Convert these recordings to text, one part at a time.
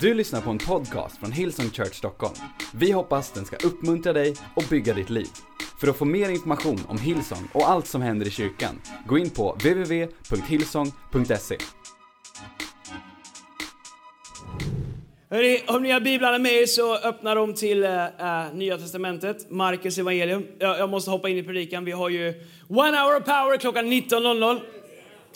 Du lyssnar på en podcast från Hillsong Church Stockholm. Vi hoppas den ska uppmuntra dig och bygga ditt liv. För att få mer information om Hillsong och allt som händer i kyrkan, gå in på www.hillsong.se. Hörrni, om ni har biblarna med er så öppna dem till äh, Nya Testamentet, Markus evangelium. Jag, jag, måste hoppa in i predikan. Vi har ju One Hour of Power klockan 19.00.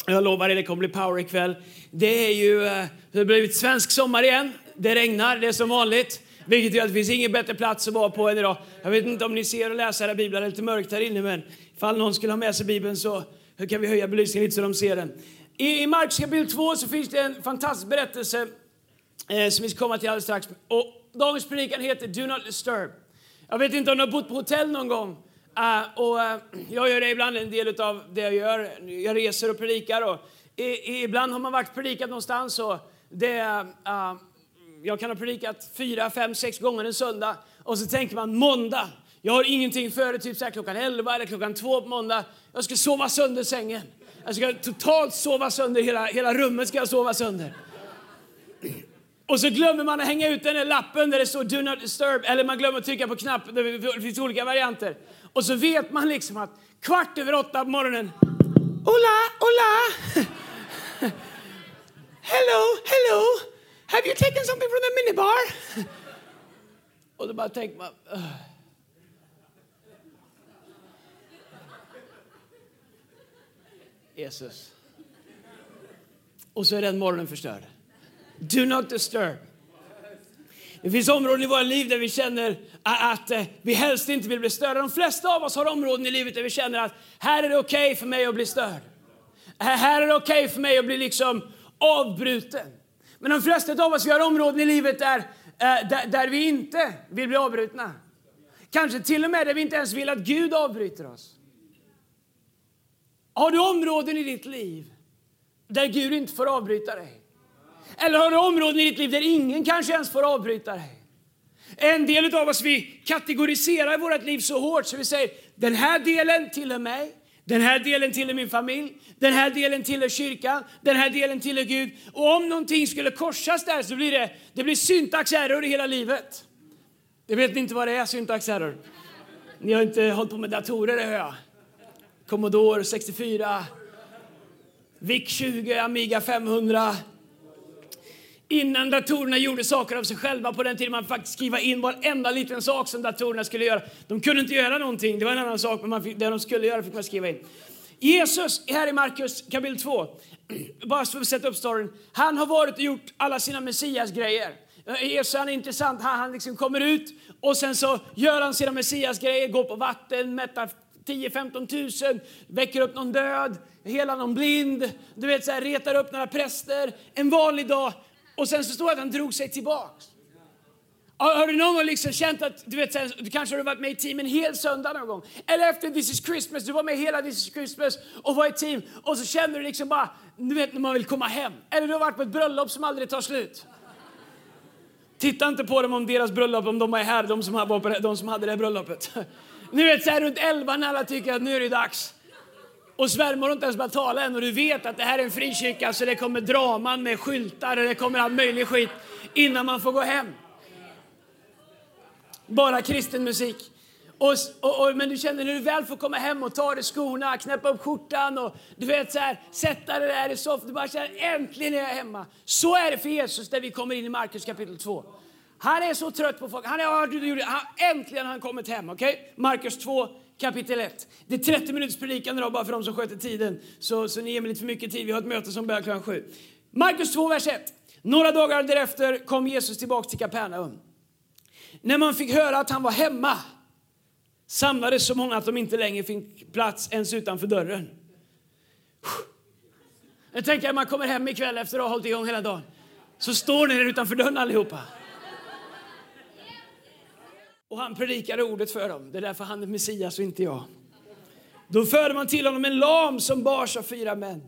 Jag lovar er, det kommer bli power ikväll. Det är ju, eh, det har blivit svensk sommar igen. Det regnar, det är som vanligt. Vilket gör att det finns ingen bättre plats att vara på än idag. Jag vet inte om ni ser och läser era biblar, det är lite mörkt här inne, men ifall någon skulle ha med sig bibeln så kan vi höja belysningen lite så de ser den. I, i Markus kapitel 2 så finns det en fantastisk berättelse eh, som vi ska komma till alldeles strax. Och dagens predikan heter Do Not Disturb. Jag vet inte om du har bott på hotell någon gång. Uh, och, uh, jag gör det ibland, en del av det jag gör. Jag reser och predikar. Och, i, i, ibland har man varit predikat någonstans. Och det, uh, jag kan ha predikat fyra, fem, sex gånger en söndag. Och så tänker man måndag. Jag har ingenting före typ så här, klockan 11 eller klockan 2 på måndag. Jag ska sova sönder sängen. Jag ska totalt sova sönder, hela, hela rummet ska jag sova sönder. Och så glömmer man att hänga ut den där lappen där det står Do not disturb. Eller man glömmer att trycka på knappen, det finns olika varianter. Och så vet man liksom att kvart över åtta på morgonen. Hola, hola! hello, hello! Have you taken something from the minibar? Och då bara tänker man... Uh. Jesus. Och så är den morgonen förstörd. Do not disturb. Det finns områden i våra liv där vi känner att eh, vi helst inte vill bli störda. De flesta av oss har områden i livet där vi känner att här är det okej okay för mig att bli störd. Här är det okej okay för mig att bli liksom avbruten. Men de flesta av oss vi har områden i livet där, eh, där, där vi inte vill bli avbrutna. Kanske till och med där vi inte ens vill att Gud avbryter oss. Har du områden i ditt liv där Gud inte får avbryta dig? Eller har du områden i ditt liv där ingen kanske ens får avbryta dig? En del av oss vi kategoriserar vårt liv så hårt så vi säger den här delen tillhör mig, den här delen tillhör min familj, den här delen tillhör kyrkan, den här delen tillhör Gud. Och om någonting skulle korsas där så blir det, det blir syntax error i hela livet. Det vet ni inte vad det är, syntax error. Ni har inte hållit på med datorer, det hör jag. Commodore 64, VIC 20, Amiga 500. Innan datorerna gjorde saker av sig själva på den tiden man faktiskt skriva in varenda liten sak som datorerna skulle göra. De kunde inte göra någonting, det var en annan sak, men man fick, det de skulle göra fick man skriva in. Jesus, här i Markus kapitel 2, bara för att sätta upp storyn, han har varit och gjort alla sina Messias-grejer. Jesus han är intressant, han, han liksom kommer ut och sen så gör han sina Messias-grejer, går på vatten, mättar 10-15 000, väcker upp någon död, helar någon blind, du vet så här, retar upp några präster. En vanlig dag och sen så står det att han drog sig tillbaks. Har du någon gång liksom känt att du vet, du kanske har varit med i team en hel söndag någon gång? Eller efter This is Christmas, du var med hela This is Christmas och var i team och så känner du liksom bara, du vet när man vill komma hem. Eller du har varit på ett bröllop som aldrig tar slut. Titta inte på dem om deras bröllop, om de är här, de som, var på det, de som hade det bröllopet. Nu vet så här runt elva när alla tycker att nu är det dags. Och svärmor har inte ens börjat tala än och du vet att det här är en frikyrka så det kommer draman med skyltar och det kommer all möjlig skit innan man får gå hem. Bara kristen musik. Och, och, och, men du känner när du väl får komma hem och ta dig skorna, knäppa upp skjortan och du vet så här, sätta dig där i soffan. Du bara känner äntligen är jag hemma. Så är det för Jesus när vi kommer in i Markus kapitel 2. Han är så trött på folk. Han är, han, äntligen har han kommit hem. Okay? Markus 2 kapitel 1. Det är 30 minuters predikan idag bara för de som sköter tiden. Så, så ni ger mig lite för mycket tid. Vi har ett möte som börjar klockan 7. Markus 2, vers 1. Några dagar därefter kom Jesus tillbaka till Kapernaum. När man fick höra att han var hemma samlades så många att de inte längre fick plats ens utanför dörren. Jag tänker att man kommer hem ikväll efter att ha hållit igång hela dagen. Så står ni där utanför dörren allihopa. Och han predikade ordet för dem. Det är därför han är Messias och inte jag. Då förde man till honom en lam som bars av fyra män.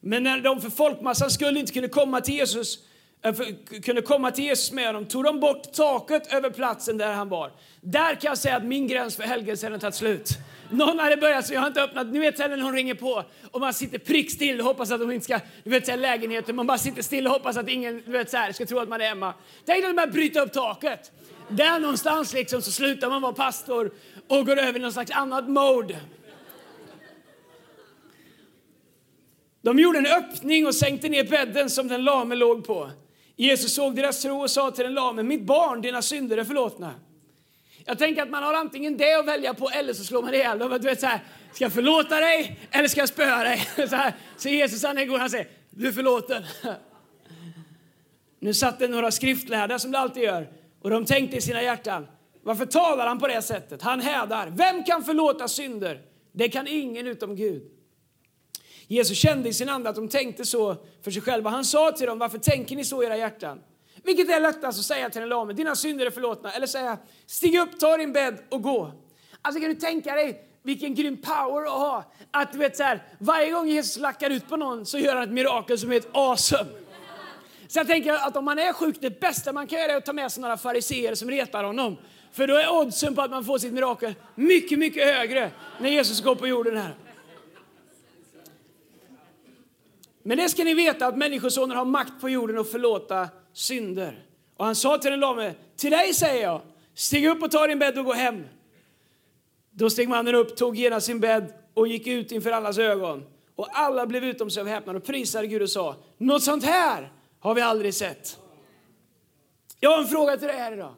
Men när de för folkmassan skulle inte kunde komma till Jesus eh, kunde komma till Jesus med honom tog de bort taket över platsen där han var. Där kan jag säga att min gräns för helgelsen har tagit slut. Någon hade börjat så jag har inte öppnat. Ni vet när någon ringer på och man sitter prickstill och hoppas att de inte ska, du vet så här, lägenheten. Man bara sitter still och hoppas att ingen, du vet så här, ska tro att man är hemma. Tänk att de bryta upp taket. Där någonstans liksom så slutar man vara pastor och går över i någon slags annat mode. De gjorde en öppning och sänkte ner bädden som den lame låg på. Jesus såg deras tro och sa till den lame, mitt barn, dina synder är förlåtna. Jag tänker att man har antingen det att välja på eller så slår man ihjäl dem. Du vet, så här, ska jag förlåta dig eller ska jag spöa dig? Så, här, så Jesus han är god, han säger, du är förlåten. Nu satt det några skriftlärda som det alltid gör och de tänkte i sina hjärtan, varför talar han på det sättet? Han hädar. Vem kan förlåta synder? Det kan ingen utom Gud. Jesus kände i sin ande att de tänkte så för sig själva. Han sa till dem, varför tänker ni så i era hjärtan? Vilket är lättast att säga till en lame, dina synder är förlåtna. Eller säga, stig upp, ta din bädd och gå. Alltså kan du tänka dig vilken grym power att ha. Att du vet så här, varje gång Jesus lackar ut på någon så gör han ett mirakel som är ett awesome. Så jag tänker att om man är sjuk, det bästa man kan göra är att ta med sig några fariseer som retar honom. För då är oddsen på att man får sitt mirakel mycket, mycket högre när Jesus går på jorden här. Men det ska ni veta att Människosonen har makt på jorden att förlåta synder. Och han sa till den lame, till dig säger jag, stig upp och ta din bädd och gå hem. Då steg mannen upp, tog genast sin bädd och gick ut inför allas ögon. Och alla blev utom sig av häpnad och prisade Gud och sa, något sånt här har vi aldrig sett. Jag har en fråga till dig här idag.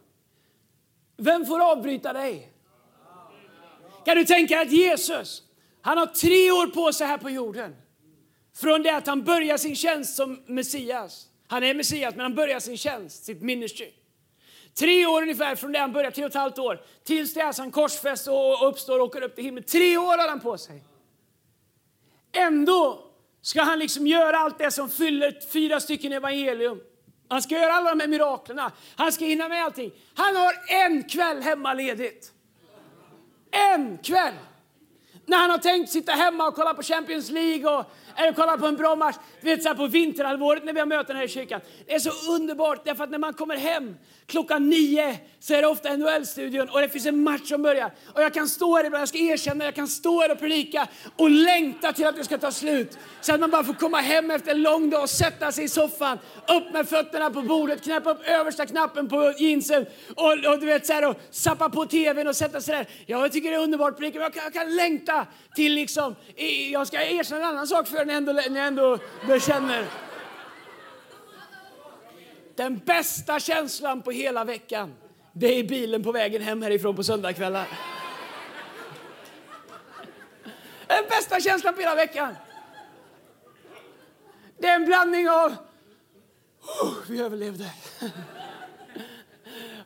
Vem får avbryta dig? Kan du tänka att Jesus, han har tre år på sig här på jorden. Från det att han börjar sin tjänst som Messias. Han är Messias, men han börjar sin tjänst, sitt ministry. Tre år ungefär från det han börjar, tre och ett halvt år, tills det han korsfästs och uppstår och åker upp till himlen. Tre år har han på sig. Ändå ska han liksom göra allt det som fyller fyra stycken evangelium. Han ska göra alla de här miraklerna. Han ska hinna med allting. Han har en kväll hemma ledigt. En kväll! När han har tänkt sitta hemma och kolla på Champions League och eller kolla på en bra match. Du vet, så här på vinterhalvåret när vi har möten här i kyrkan. Det är så underbart därför att när man kommer hem klockan nio så är det ofta NHL-studion och det finns en match som börjar. Och jag kan stå här ibland, jag ska erkänna, jag kan stå här och predika och längta till att det ska ta slut. Så att man bara får komma hem efter en lång dag och sätta sig i soffan, upp med fötterna på bordet, knäppa upp översta knappen på jeansen och, och du vet så här och sappa på tvn och sätta sig där. Ja, jag tycker det är underbart predika, men jag kan, jag kan längta till liksom, jag ska erkänna en annan sak för när jag ändå, när jag ändå bekänner. Den bästa känslan på hela veckan, det är bilen på vägen hem härifrån på söndagskvällar. Den bästa känslan på hela veckan. Det är en blandning av oh, vi överlevde.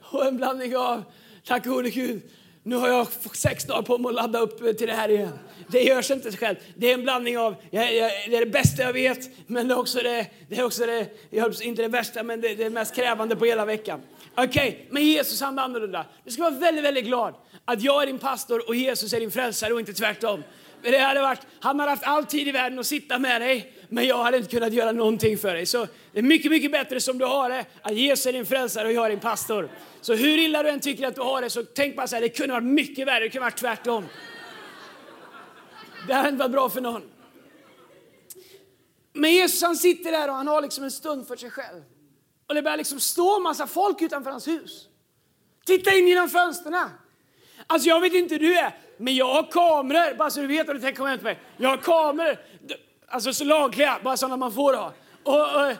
Och en blandning av tack gode Gud, nu har jag sex dagar på mig att ladda upp till det här igen. Det görs inte själv. Det är en blandning av, jag, jag, det är det bästa jag vet, men det är också det, det, är också det jag, inte det värsta, men det, det är mest krävande på hela veckan. Okej, okay, men Jesus han är annorlunda. Du ska vara väldigt, väldigt glad att jag är din pastor och Jesus är din frälsare och inte tvärtom. Det hade varit, han hade haft all tid i världen att sitta med dig, men jag hade inte kunnat göra någonting för dig. Så det är mycket, mycket bättre som du har det, att Jesus är din frälsare och jag är din pastor. Så hur illa du än tycker att du har det, så tänk bara så här, det kunde varit mycket värre, det kunde varit tvärtom. Det hade inte varit bra för någon. Men Jesus han sitter där och han har liksom en stund för sig själv. Och det börjar liksom stå en massa folk utanför hans hus. Titta in genom fönstren. Alltså jag vet inte hur du är, men jag har kameror, bara så du vet vad du tänker komma hem till mig. Jag har kameror, alltså så lagliga, bara sådana man får ha. Och, och,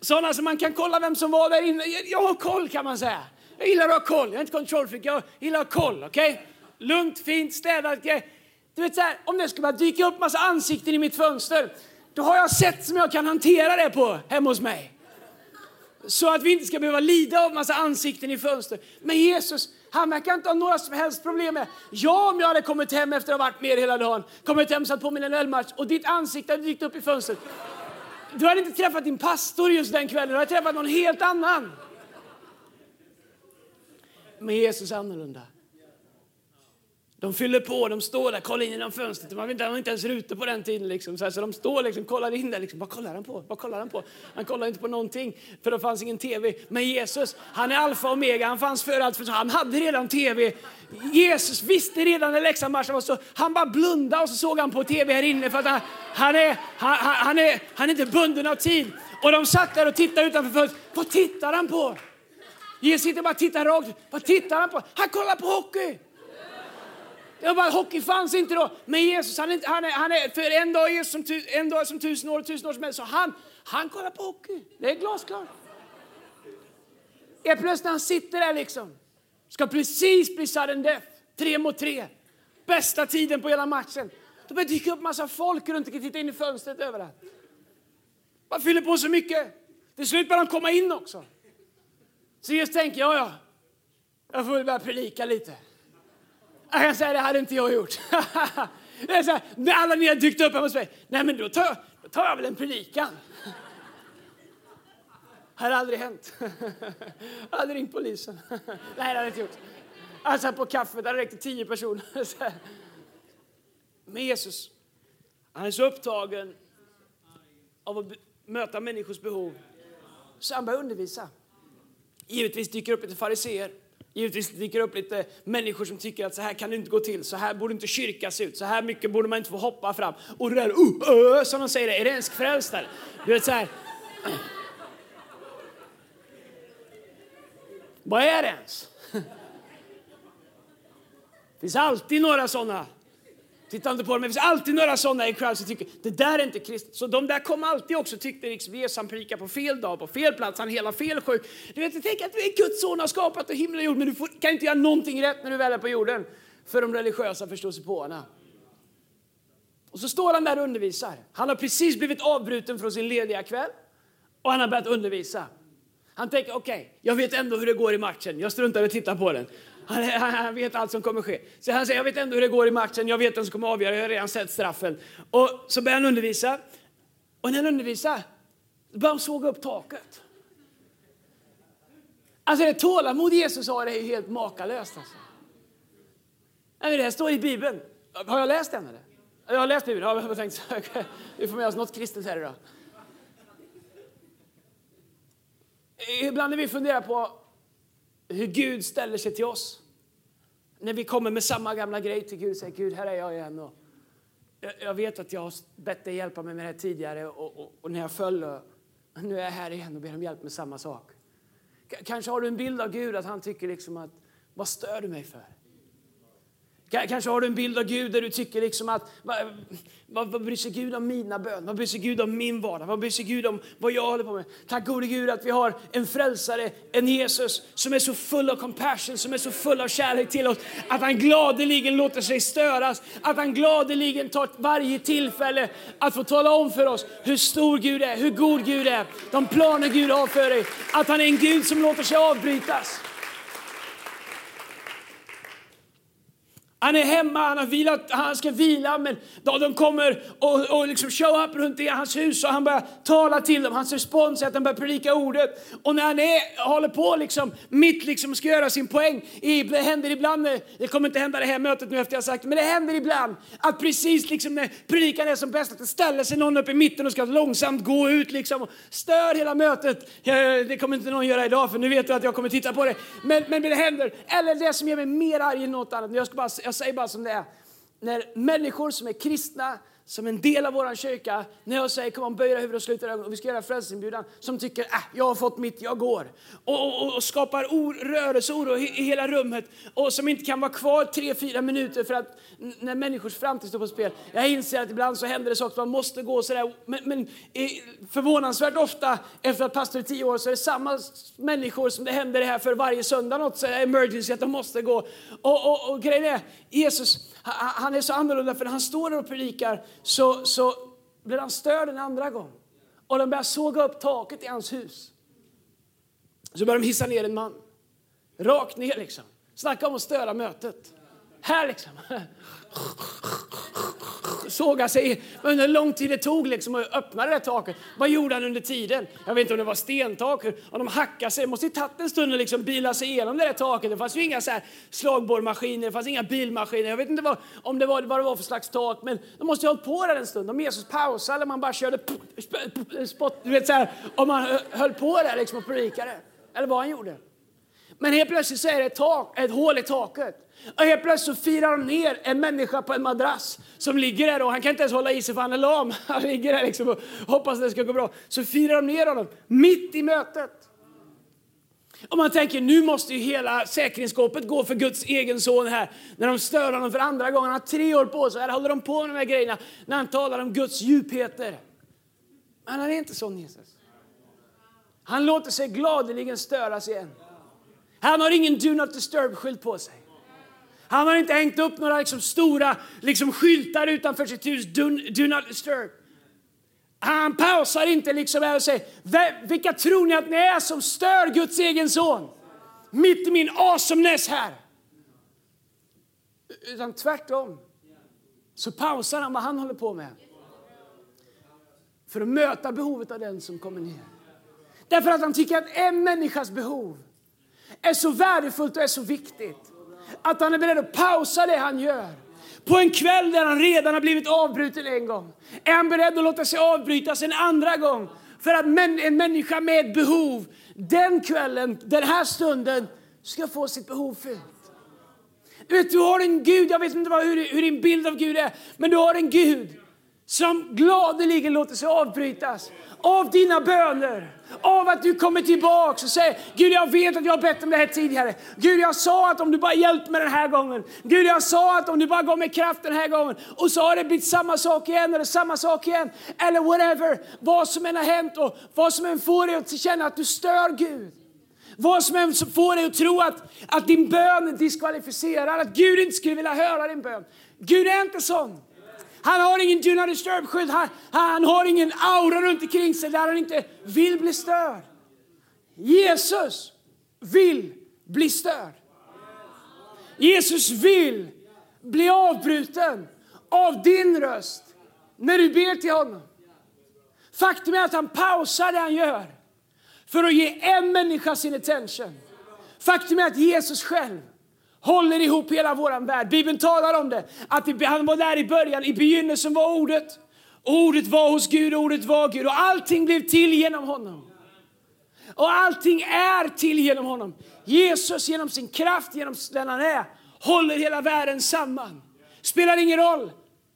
sådana som man kan kolla vem som var där inne. Jag har koll kan man säga. Jag gillar att ha koll, jag är inte kontrollfreak, jag gillar att ha koll. Okej? Okay? Lugnt, fint, städat. Du vet så här, om det skulle bara dyka upp massa ansikten i mitt fönster, då har jag sätt som jag kan hantera det på hemma hos mig. Så att vi inte ska behöva lida av massa ansikten i fönster. Men Jesus, han verkar inte ha några som helst problem med. Jag om jag hade kommit hem efter att ha varit med er hela dagen, kommit hem satt på min NHL-match och ditt ansikte hade dykt upp i fönstret. Du hade inte träffat din pastor just den kvällen, du hade träffat någon helt annan. Men Jesus är annorlunda. De fyller på, de står där, kollar in genom fönstret. Man vet, inte ens rutor på den tiden. Liksom. Så, här, så de står liksom, kollar in där. Liksom. Vad kollar han på? Vad kollar han på? Han kollar inte på någonting, för det fanns ingen tv. Men Jesus, han är alfa och omega. Han fanns före allt. För han hade redan tv. Jesus visste redan när Leksandsmatchen var så. Han bara blundade och så såg han på tv här inne. För att han, han, är, han, han, är, han är inte bunden av tid. Och de satt där och tittade utanför fönstret. Vad tittar han på? Jesus sitter bara och tittar rakt Vad tittar han på? Han kollar på hockey! Jag bara, hockey fanns inte då. Men Jesus, han är, han är, han är för en dag är som, en dag som tusen år, tusen år som helst. Så han, han kollar på hockey. Det är glasklart. Helt plötsligt när han sitter där liksom, ska precis bli sudden death, tre mot tre. Bästa tiden på hela matchen. Då börjar dyka upp massa folk runt och titta in i fönstret överallt. Man fyller på så mycket. Till slut börjar de komma in också. Så Jesus tänker, ja ja, jag får väl börja predika lite. Jag kan säga det hade inte jag gjort. det är så här, när alla ni har dykt upp hemma hos mig, nej men då tar jag, då tar jag väl en predikan. Det hade aldrig hänt. Jag hade ringt polisen. Nej, det hade jag inte gjort. Alltså satt på kaffet, det räckte tio personer. Men Jesus, han är så upptagen av att möta människors behov så han börjar undervisa. Givetvis dyker upp lite fariseer Givetvis dyker upp lite människor som tycker att så här kan det inte gå till, så här borde inte kyrka se ut, så här mycket borde man inte få hoppa fram. Och det där uh, uh, som de säger, är det ens frälst Du vet så här. Vad är det ens? Det finns alltid några sådana Tittar inte på dem, det finns alltid några sådana i crowd som tycker det där är inte kristet. Så de där kom alltid också tyckte liksom, Jesus han predikar på fel dag, på fel plats, han hela fel sjuk. Du vet, tänk att du är Guds son, har skapat och himmel och jord, men du får, kan inte göra någonting rätt när du väl är på jorden. För de religiösa förstår sig på henne. Och så står han där och undervisar. Han har precis blivit avbruten från sin lediga kväll och han har börjat undervisa. Han tänker, okej, okay, jag vet ändå hur det går i matchen. Jag struntar och tittar på den. Han, han, han, vet allt som kommer ske. Så han säger, jag vet ändå hur det går i matchen, jag vet vem som kommer avgöra, jag har redan sett straffen. Och så börjar han undervisa. Och när han undervisar, då börjar han såga upp taket. Alltså det tålamod Jesus har är ju helt makalöst. Alltså. det här står i Bibeln. Har jag läst den eller? Jag har läst Bibeln. Ja, jag tänkte, vi får med oss något kristet här idag. Ibland när vi funderar på hur Gud ställer sig till oss. När vi kommer med samma gamla grej till Gud och säger Gud, här är jag igen. Och jag, vet att jag har bett dig hjälpa mig med det här tidigare och, och, och när jag föll och nu är jag här igen och ber om hjälp med samma sak. K kanske har du en bild av Gud att han tycker liksom att vad stör du mig för? Kanske har du en bild av Gud där du tycker liksom att vad, vad, vad bryr sig Gud om mina bön? Vad bryr sig Gud om min vardag? Vad bryr sig Gud om vad jag håller på med? Tack gode Gud att vi har en frälsare, en Jesus som är så full av compassion, som är så full av kärlek till oss. Att han gladeligen låter sig störas, att han gladeligen tar varje tillfälle att få tala om för oss hur stor Gud är, hur god Gud är, de planer Gud har för dig. Att han är en Gud som låter sig avbrytas. Han är hemma, han, har vilat, han ska vila, men då de kommer och, och liksom show up runt i hans hus och han börjar tala till dem. Hans respons är att han börjar predika ordet. Och när han är, håller på liksom, mitt liksom ska göra sin poäng, i, det händer ibland, det kommer inte hända det här mötet nu efter jag sagt men det händer ibland att precis liksom när predikan är som bäst, att det ställer sig någon upp i mitten och ska långsamt gå ut liksom och stör hela mötet. Det kommer inte någon göra idag för nu vet du att jag kommer titta på det. Men, men det händer. Eller det som gör mig mer arg än något annat, jag ska bara jag säger bara som det är. När människor som är kristna som en del av vår kyrka, när jag säger kom on, böj huvudet och sluta ögonen och vi ska göra frälsningsinbjudan, som tycker äh, jag har fått mitt, jag går. Och, och, och skapar or, rörelse oro i, i, hela rummet och som inte kan vara kvar tre, fyra minuter för att när människors framtid står på spel. Jag inser att ibland så händer det saker, man måste gå sådär, men, men förvånansvärt ofta efter att pastor i tio år så är det samma människor som det händer det här för varje söndag, något så emergency, att de måste gå. Och, och, och grejen är, Jesus, han är så annorlunda för när han står där och predikar så, så blir han störd en andra gång. Och de börjar såga upp taket i hans hus. Så börjar de hissa ner en man. Rakt ner liksom. Snacka om att störa mötet. Här liksom. såga sig under hur lång tid det tog liksom att öppna det där taket. Vad gjorde han under tiden? Jag vet inte om det var stentak, om de hackade sig. Det måste ju tagit en stund att liksom bila sig igenom det där taket. Det fanns ju inga så här slagborrmaskiner, det fanns inga bilmaskiner. Jag vet inte vad, om det var, vad det var för slags tak, men de måste ju ha hållit på där en stund. Om Jesus pausade eller man bara körde spott, du vet så här, om man höll på där liksom och predikade. Eller vad han gjorde. Men helt plötsligt så är det ett, tak, ett hål i taket. Och helt plötsligt så firar de ner en människa på en madrass som ligger där och han kan inte ens hålla i sig för han är lam. Han ligger där liksom och hoppas det ska gå bra. Så firar de ner honom mitt i mötet. Och man tänker nu måste ju hela säkerhetsskåpet gå för Guds egen son här. När de stör honom för andra gången. Han har tre år på sig. Här håller de på med de här grejerna när han talar om Guds djupheter. Men han är inte sån Jesus. Han låter sig gladeligen störas igen. Han har ingen Do Not Disturb-skylt på sig. Han har inte hängt upp några liksom stora liksom skyltar utanför sitt hus. Do, do not disturb. Han pausar inte liksom och säger, vilka tror ni att ni är som stör Guds egen son? Mitt i min awesomeness här. Utan tvärtom så pausar han vad han håller på med. För att möta behovet av den som kommer ner. Därför att han tycker att en människas behov är så värdefullt och är så viktigt att han är beredd att pausa det han gör. På en kväll där han redan har blivit avbruten en gång är han beredd att låta sig avbrytas en andra gång för att en människa med behov den kvällen, den här stunden ska få sitt behov fyllt. Du vet, du har en Gud, jag vet inte vad, hur, hur din bild av Gud är, men du har en Gud som gladeligen låter sig avbrytas av dina böner, av att du kommer tillbaka och säger Gud jag vet att jag har bett om det här tidigare. Gud jag sa att om du bara hjälper mig den här gången. Gud jag sa att om du bara gav mig kraft den här gången. Och så har det blivit samma sak igen eller samma sak igen. Eller whatever, vad som än har hänt och vad som än får dig att känna att du stör Gud. Vad som än får dig att tro att, att din bön är diskvalificerad, att Gud inte skulle vilja höra din bön. Gud är inte sån. Han har ingen do not disturb-skylt. Han, han har ingen aura runt omkring sig där han inte vill bli störd. Jesus vill bli störd. Jesus vill bli avbruten av din röst när du ber till honom. Faktum är att han pausar det han gör för att ge en människa sin attention. Faktum är att Jesus själv håller ihop hela vår värld. Bibeln talar om det, att han var där i början, i begynnelsen var ordet. Ordet var hos Gud, ordet var Gud och allting blev till genom honom. Och allting är till genom honom. Jesus genom sin kraft, genom den han är, håller hela världen samman. Spelar ingen roll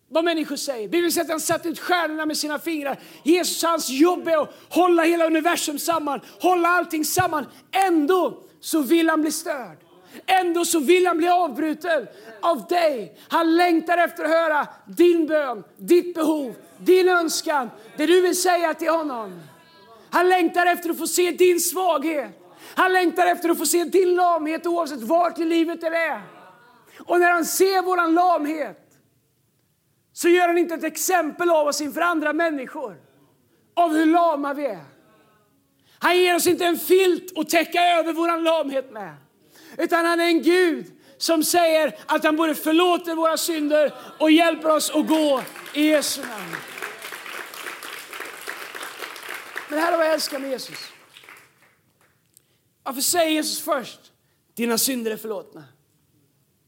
vad människor säger. Bibeln säger att han satt ut stjärnorna med sina fingrar. Jesus, hans jobb är att hålla hela universum samman, hålla allting samman. Ändå så vill han bli störd. Ändå så vill han bli avbruten av dig. Han längtar efter att höra din bön, ditt behov, din önskan, det du vill säga till honom. Han längtar efter att få se din svaghet. Han längtar efter att få se din lamhet oavsett vart i livet det är. Och när han ser våran lamhet så gör han inte ett exempel av oss inför andra människor av hur lama vi är. Han ger oss inte en filt att täcka över våran lamhet med. Utan han är en Gud som säger att han både förlåter våra synder och hjälper oss att gå i Jesu namn. Men här är vad jag älskar med Jesus. Varför säger Jesus först, dina synder är förlåtna?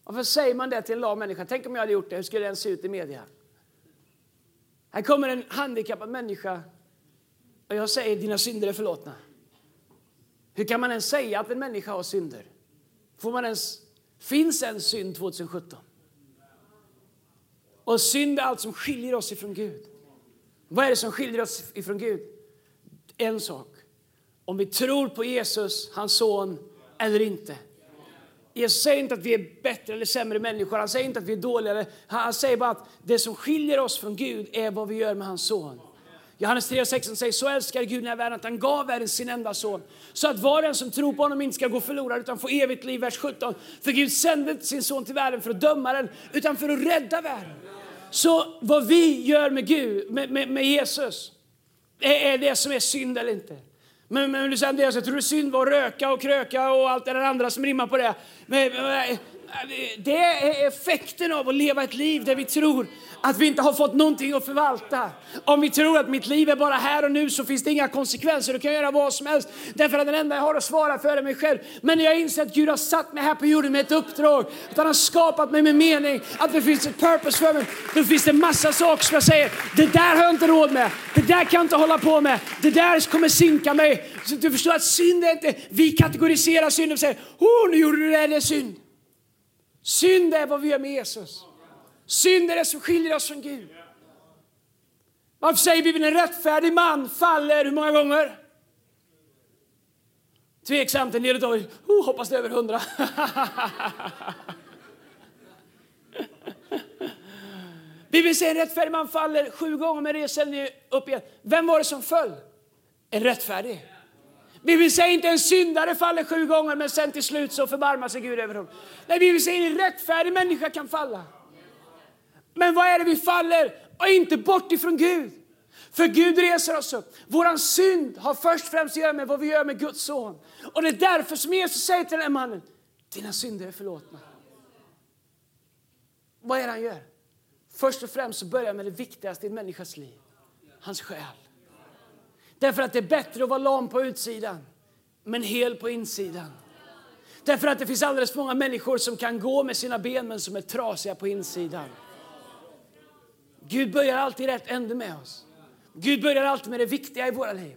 Varför säger man det till en lam människa? Tänk om jag hade gjort det, hur skulle den se ut i media? Här kommer en handikappad människa och jag säger, dina synder är förlåtna. Hur kan man ens säga att en människa har synder? Får man ens, finns en synd 2017? Och synd är allt som skiljer oss ifrån Gud. Vad är det som skiljer oss ifrån Gud? En sak. Om vi tror på Jesus, hans son, eller inte. Jesus säger inte att vi är bättre eller sämre människor. Han säger inte att vi är dåligare. Han säger bara att det som skiljer oss från Gud är vad vi gör med hans son. Johannes 3.16 säger så älskar Gud den här världen att han gav världen sin enda son. Så att var och en som tror på honom inte ska gå förlorad utan få evigt liv. Vers 17. För Gud sände inte sin son till världen för att döma den utan för att rädda världen. Så vad vi gör med Gud, med, med, med Jesus, är, är, det som är synd eller inte. Men, men du säger Andreas, jag tror det är synd var att röka och kröka och allt det där andra som rimmar på det. Men, men, det är effekten av att leva ett liv där vi tror att vi inte har fått någonting att förvalta. Om vi tror att mitt liv är bara här och nu så finns det inga konsekvenser. Du kan göra vad som helst därför att den enda jag har att svara för är mig själv. Men när jag inser att Gud har satt mig här på jorden med ett uppdrag, att han har skapat mig med mening, att det finns ett purpose för mig. Då finns det massa saker som jag säger, det där har jag inte råd med. Det där kan jag inte hålla på med. Det där kommer sinka mig. Så du förstår att synd är inte, vi kategoriserar synd och säger, oh nu gjorde du det, det är synd. Synd är vad vi gör med Jesus. Synd är det som skiljer oss från Gud. Varför säger Bibeln en rättfärdig man faller hur många gånger? Tveksamt, en del av er oh, hoppas det är över hundra. Bibeln säger en rättfärdig man faller sju gånger men reser upp igen. Vem var det som föll? En rättfärdig. Bibeln säger inte en syndare faller sju gånger men sen till slut så förbarmar sig Gud över honom. Nej, Bibeln säger en rättfärdig människa kan falla. Men vad är det vi faller? Och inte bort ifrån Gud. För Gud reser oss upp. Vår synd har först och främst att göra med vad vi gör med Guds son. Och det är därför som Jesus säger till den mannen, dina synder är förlåtna. Vad är det han gör? Först och främst så börjar med det viktigaste i en människas liv, hans själ. Därför att det är bättre att vara lam på utsidan, men hel på insidan. Därför att det finns alldeles för många människor som kan gå med sina ben men som är trasiga på insidan. Gud börjar alltid rätt ände med oss. Gud börjar alltid med det viktiga i våra liv.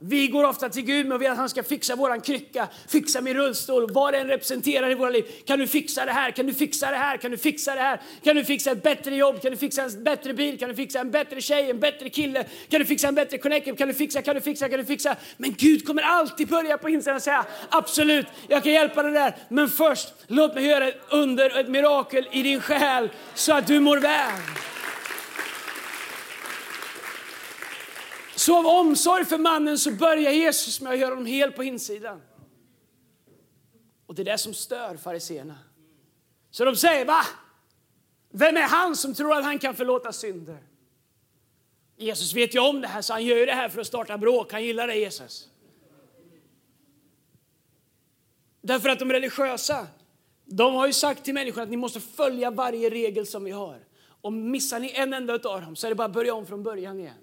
Vi går ofta till Gud med att han ska fixa våran krycka, fixa min rullstol, vad den representerar i våra liv. Kan du fixa det här? Kan du fixa det här? Kan du fixa det här? Kan du fixa ett bättre jobb? Kan du fixa en bättre bil? Kan du fixa en bättre tjej, en bättre kille? Kan du fixa en bättre connection? Kan du fixa, kan du fixa, kan du fixa? Men Gud kommer alltid börja på insidan och säga absolut, jag kan hjälpa dig där. Men först, låt mig göra ett under och ett mirakel i din själ så att du mår väl. Så av omsorg för mannen så börjar Jesus med att göra honom hel på insidan. Och det är det som stör fariseerna. Så de säger, va? Vem är han som tror att han kan förlåta synder? Jesus vet ju om det här så han gör det här för att starta bråk. Han gillar det Jesus. Därför att de religiösa, de har ju sagt till människorna att ni måste följa varje regel som vi har. Och missar ni en enda av dem så är det bara att börja om från början igen.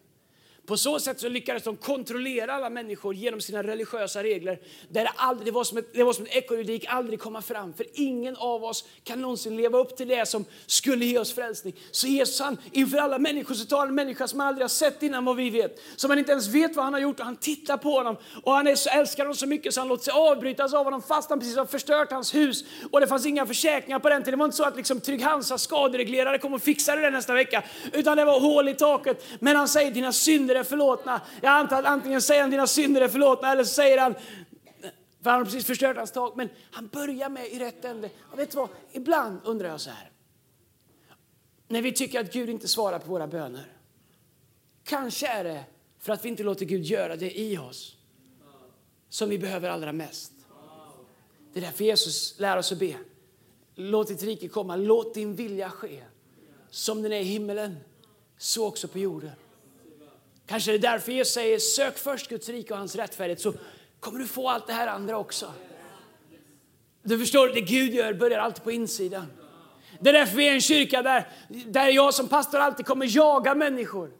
På så sätt så lyckades de kontrollera alla människor genom sina religiösa regler. Där det, aldrig, det, var som ett, det var som ett det gick aldrig komma fram. För ingen av oss kan någonsin leva upp till det som skulle ge oss frälsning. Så Jesus han, inför alla människor så tar en människa som han aldrig har sett innan vad vi vet. Som man inte ens vet vad han har gjort och han tittar på honom. Och han är så, älskar honom så mycket så han låter sig avbrytas av honom fast han precis har förstört hans hus. Och det fanns inga försäkringar på den tiden. Det var inte så att liksom Trygg-Hansa skadereglerare kom och fixade det nästa vecka. Utan det var hål i taket. Men han säger dina synder synder är förlåtna. Jag antar att antingen säger han dina synder är förlåtna eller så säger han för han har precis förstört hans tak. Men han börjar med i rätt ände. Och vet du vad? Ibland undrar jag så här. När vi tycker att Gud inte svarar på våra böner. Kanske är det för att vi inte låter Gud göra det i oss som vi behöver allra mest. Det är därför Jesus lär oss att be. Låt ditt rike komma, låt din vilja ske. Som den är i himmelen, så också på jorden. Kanske det är därför Jesus säger sök först Guds rike och hans rättfärdighet så kommer du få allt det här andra också. Du förstår, det Gud gör börjar alltid på insidan. Det är därför vi är en kyrka där, där jag som pastor alltid kommer jaga människor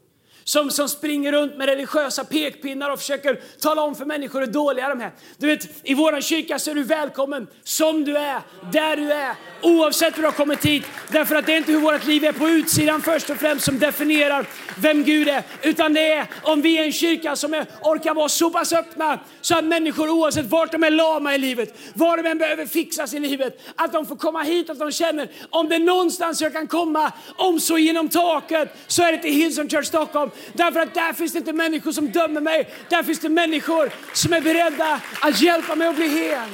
som, som springer runt med religiösa pekpinnar och försöker tala om för människor hur dåliga de är. Du vet, i vår kyrka så är du välkommen som du är, där du är, oavsett hur du har kommit hit. Därför att det är inte hur vårt liv är på utsidan först och främst som definierar vem Gud är, utan det är om vi är en kyrka som är, orkar vara så pass öppna så att människor oavsett vart de är lama i livet, var de än behöver fixas i livet, att de får komma hit, att de känner om det är någonstans jag kan komma, om så genom taket, så är det till Hillsong Church Stockholm. Därför att där finns det inte människor som dömer mig. Där finns det människor som är beredda att hjälpa mig att bli hel.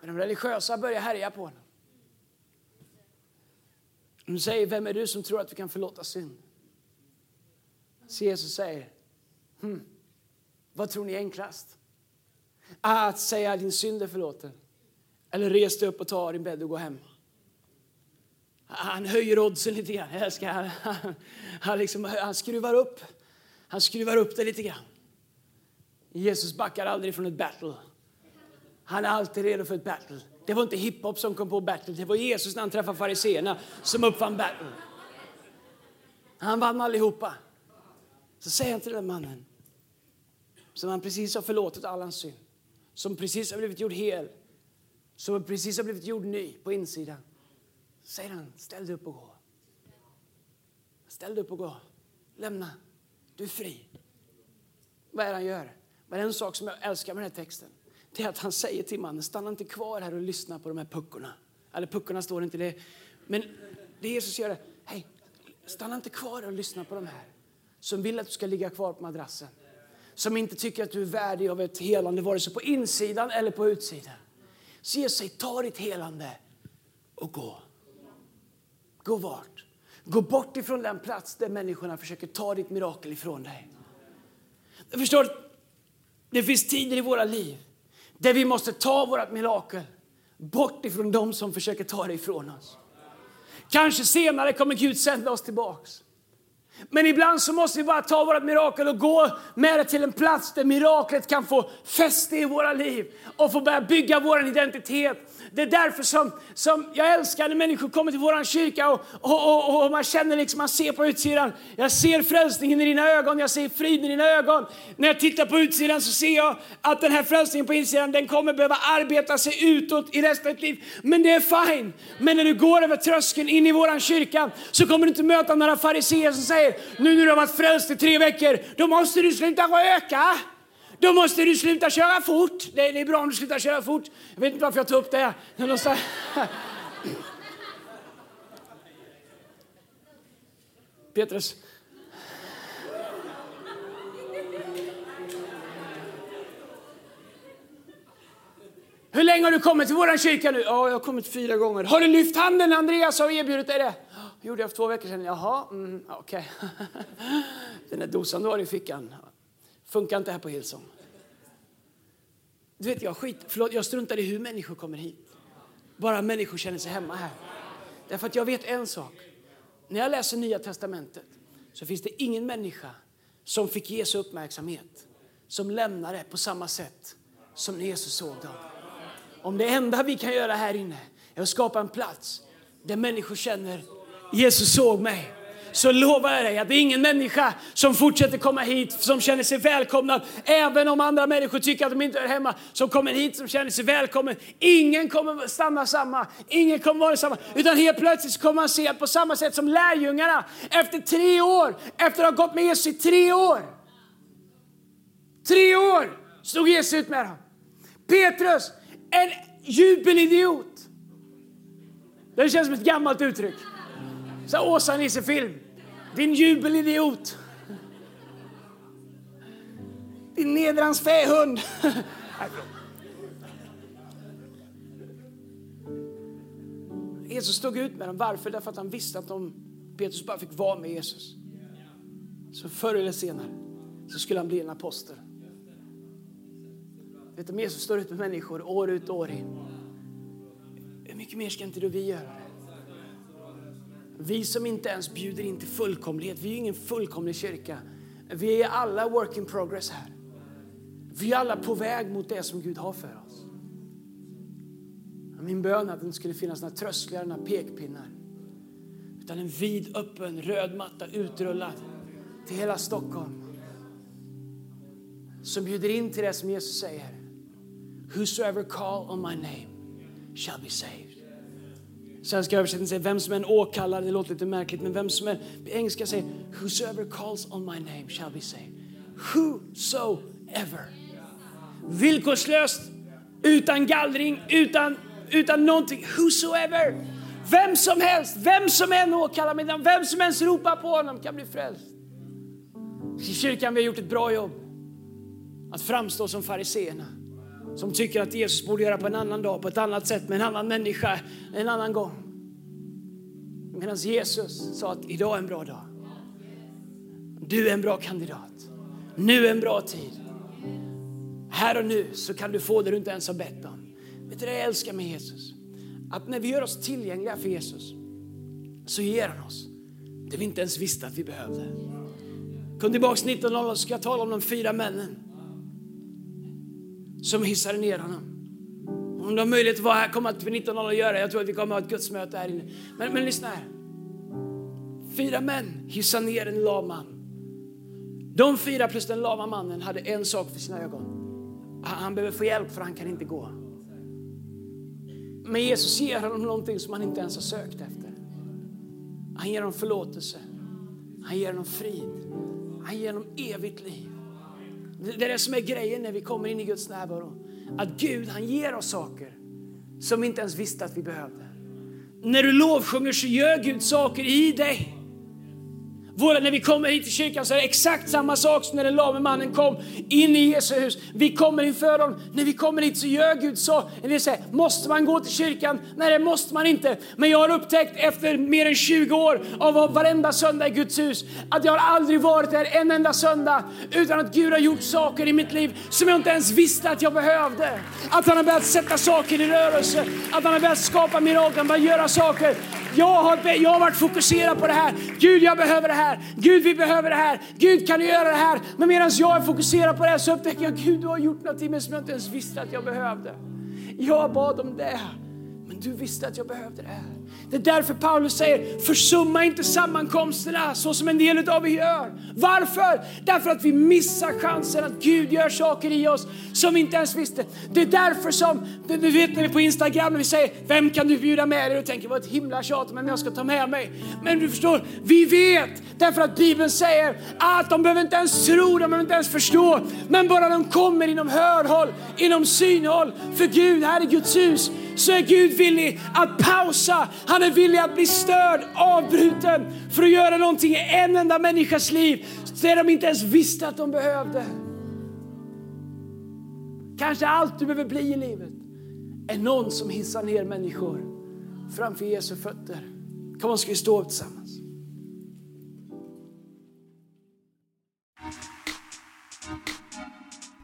Men de religiösa börjar härja på honom. De säger, vem är du som tror att du kan förlåta synd? Så Jesus säger, hm, vad tror ni är enklast? Att säga din synd är förlåten. Eller res dig upp och ta din bädd och gå hem. Han höjer oddsen lite grann. Jag älskar, han, han, han, liksom, han, skruvar upp. han skruvar upp det lite grann. Jesus backar aldrig från ett battle. Han är alltid redo för ett battle. Det var inte hiphop som kom på battle, det var Jesus när han träffade fariseerna som uppfann battle. Han vann allihopa. Så säger han till den mannen, som han precis har förlåtit all hans synd, som precis har blivit gjord hel, som precis har blivit gjord ny på insidan. Säger han, ställ dig upp och gå. Ställ dig upp och gå. Lämna. Du är fri. Vad är det han gör? Men en sak som jag älskar med den här texten det är att han säger till mannen, stanna inte kvar här och lyssna på de här puckorna. Eller puckorna står inte det. Men det Jesus gör är, hej, stanna inte kvar och lyssna på de här som vill att du ska ligga kvar på madrassen. Som inte tycker att du är värdig av ett helande, vare sig på insidan eller på utsidan. Så Jesus säger, ta ditt helande och gå. Gå vart? Gå bort ifrån den plats där människorna försöker ta ditt mirakel ifrån dig. Jag förstår, det finns tider i våra liv där vi måste ta vårt mirakel bort ifrån dem som försöker ta det ifrån oss. Kanske senare kommer Gud sända oss tillbaks. Men ibland så måste vi bara ta vårt mirakel och gå med det till en plats där miraklet kan få fäste i våra liv och få börja bygga vår identitet det är därför som, som jag älskar när människor kommer till vår kyrka och, och, och, och, man känner liksom, man ser på utsidan. Jag ser frälsningen i dina ögon, jag ser friden i dina ögon. När jag tittar på utsidan så ser jag att den här frälsningen på insidan, den kommer behöva arbeta sig utåt i resten av ditt liv. Men det är fine. Men när du går över tröskeln in i vår kyrka så kommer du inte möta några fariseer som säger, nu när du har varit frälst i tre veckor, då måste du sluta röka. Då måste du sluta köra fort. Det, är, det är bra om du slutar köra fort. Jag vet inte varför jag tar upp det. Petrus. Hur länge har du kommit till vår kyrka nu? Ja, jag har kommit fyra gånger. Har du lyft handen Andreas har erbjudit dig det? Det gjorde jag för två veckor sedan. Jaha, mm, okej. Okay. Den där dosan du har i fickan. Funkar inte här på Hillsong. Du vet, jag, skit, förlåt, jag struntar i hur människor kommer hit. Bara människor känner sig hemma här. Därför att jag vet en sak. När jag läser Nya Testamentet så finns det ingen människa som fick Jesu uppmärksamhet som lämnade på samma sätt som när Jesus såg dem. Om det enda vi kan göra här inne är att skapa en plats där människor känner Jesus såg mig så lovar jag dig att det är ingen människa som fortsätter komma hit som känner sig välkomnad, även om andra människor tycker att de inte hör hemma, som kommer hit som känner sig välkommen. Ingen kommer stanna samma, ingen kommer vara samma, utan helt plötsligt kommer man se att på samma sätt som lärjungarna efter tre år, efter att ha gått med Jesus i tre år, tre år stod Jesus ut med dem. Petrus, en jubelidiot. Det känns som ett gammalt uttryck. Så Åsa-Nisse-film. Din jubelidiot. Din nedrans fähund. Jesus stod ut med dem. Varför? Därför att han visste att de Petrus bara fick vara med Jesus så förr eller senare så skulle han bli en apostel. Vet du, om Jesus står ut med människor år ut och år in, hur mycket mer ska inte du vi göra? Vi som inte ens bjuder in till fullkomlighet, vi är ingen fullkomlig kyrka. Vi är alla work in progress här. Vi är alla på väg mot det som Gud har för oss. Min bön är att det inte skulle finnas några trösklar, några pekpinnar. Utan en vid öppen röd matta utrullad till hela Stockholm. Som bjuder in till det som Jesus säger. Whosoever call on my name shall be saved. Svenska översättningen säger vem som än åkallar, det låter lite märkligt, men vem som än, på engelska säger whosoever calls on my name shall be saved. Whosoever. Villkorslöst, utan gallring, utan, utan någonting. Whosoever. Vem som helst, vem som än åkallar mig, vem som än ropar på honom kan bli frälst. I kyrkan vi har gjort ett bra jobb att framstå som fariseerna som tycker att Jesus borde göra på en annan dag, på ett annat sätt, med en annan människa, en annan gång. Medan Jesus sa att idag är en bra dag. Du är en bra kandidat. Nu är en bra tid. Här och nu så kan du få det du inte ens har bett om. Vet du det jag älskar med Jesus? Att när vi gör oss tillgängliga för Jesus så ger han oss det vi inte ens visste att vi behövde. Kom tillbaks 1900 så ska jag tala om de fyra männen som hissade ner honom. Om du har möjlighet att vara här, kom att vid 19.00 och göra. Jag tror att vi kommer att ha ett gudsmöte här inne. Men, men lyssna här. Fyra män hissade ner en lam man. De fyra plus den lama mannen hade en sak för sina ögon. Han behöver få hjälp för han kan inte gå. Men Jesus ger honom någonting som han inte ens har sökt efter. Han ger honom förlåtelse. Han ger honom frid. Han ger honom evigt liv. Det är det som är grejen när vi kommer in i Guds närvaro. Att Gud han ger oss saker som vi inte ens visste att vi behövde. När du lovsjunger så gör Gud saker i dig våra, när vi kommer hit till kyrkan så är det exakt samma sak som när den lame mannen kom in i Jesu hus. Vi kommer inför honom. När vi kommer hit så gör Gud så. Det säger, måste man gå till kyrkan? Nej, det måste man inte. Men jag har upptäckt efter mer än 20 år av att varenda söndag i Guds hus att jag har aldrig varit där en enda söndag utan att Gud har gjort saker i mitt liv som jag inte ens visste att jag behövde. Att han har börjat sätta saker i rörelse, att han har börjat skapa mirakel, börjat göra saker jag har, jag har varit fokuserad på det här. Gud, jag behöver det här. Gud, vi behöver det här. Gud, kan du göra det här? Men medan jag är fokuserad på det här så upptäcker jag, Gud, du har gjort något i mig som jag inte ens visste att jag behövde. Jag bad om det, men du visste att jag behövde det här. Det är därför Paulus säger, försumma inte sammankomsterna så som en del av er gör. Varför? Därför att vi missar chansen att Gud gör saker i oss som vi inte ens visste. Det är därför som, du vet när vi på Instagram när vi säger, vem kan du bjuda med dig? Och tänker, vad ett himla tjat men jag ska ta med mig. Men du förstår, vi vet, därför att Bibeln säger att de behöver inte ens tro, de behöver inte ens förstå. Men bara de kommer inom hörhåll, inom synhåll, för Gud, här är Guds hus, så är Gud villig att pausa. Han är villig att bli störd, avbruten för att göra någonting i en enda människas liv det de inte ens visste att de behövde. Kanske allt du behöver bli i livet är någon som hissar ner människor framför Jesu fötter. Kom ska vi stå upp tillsammans?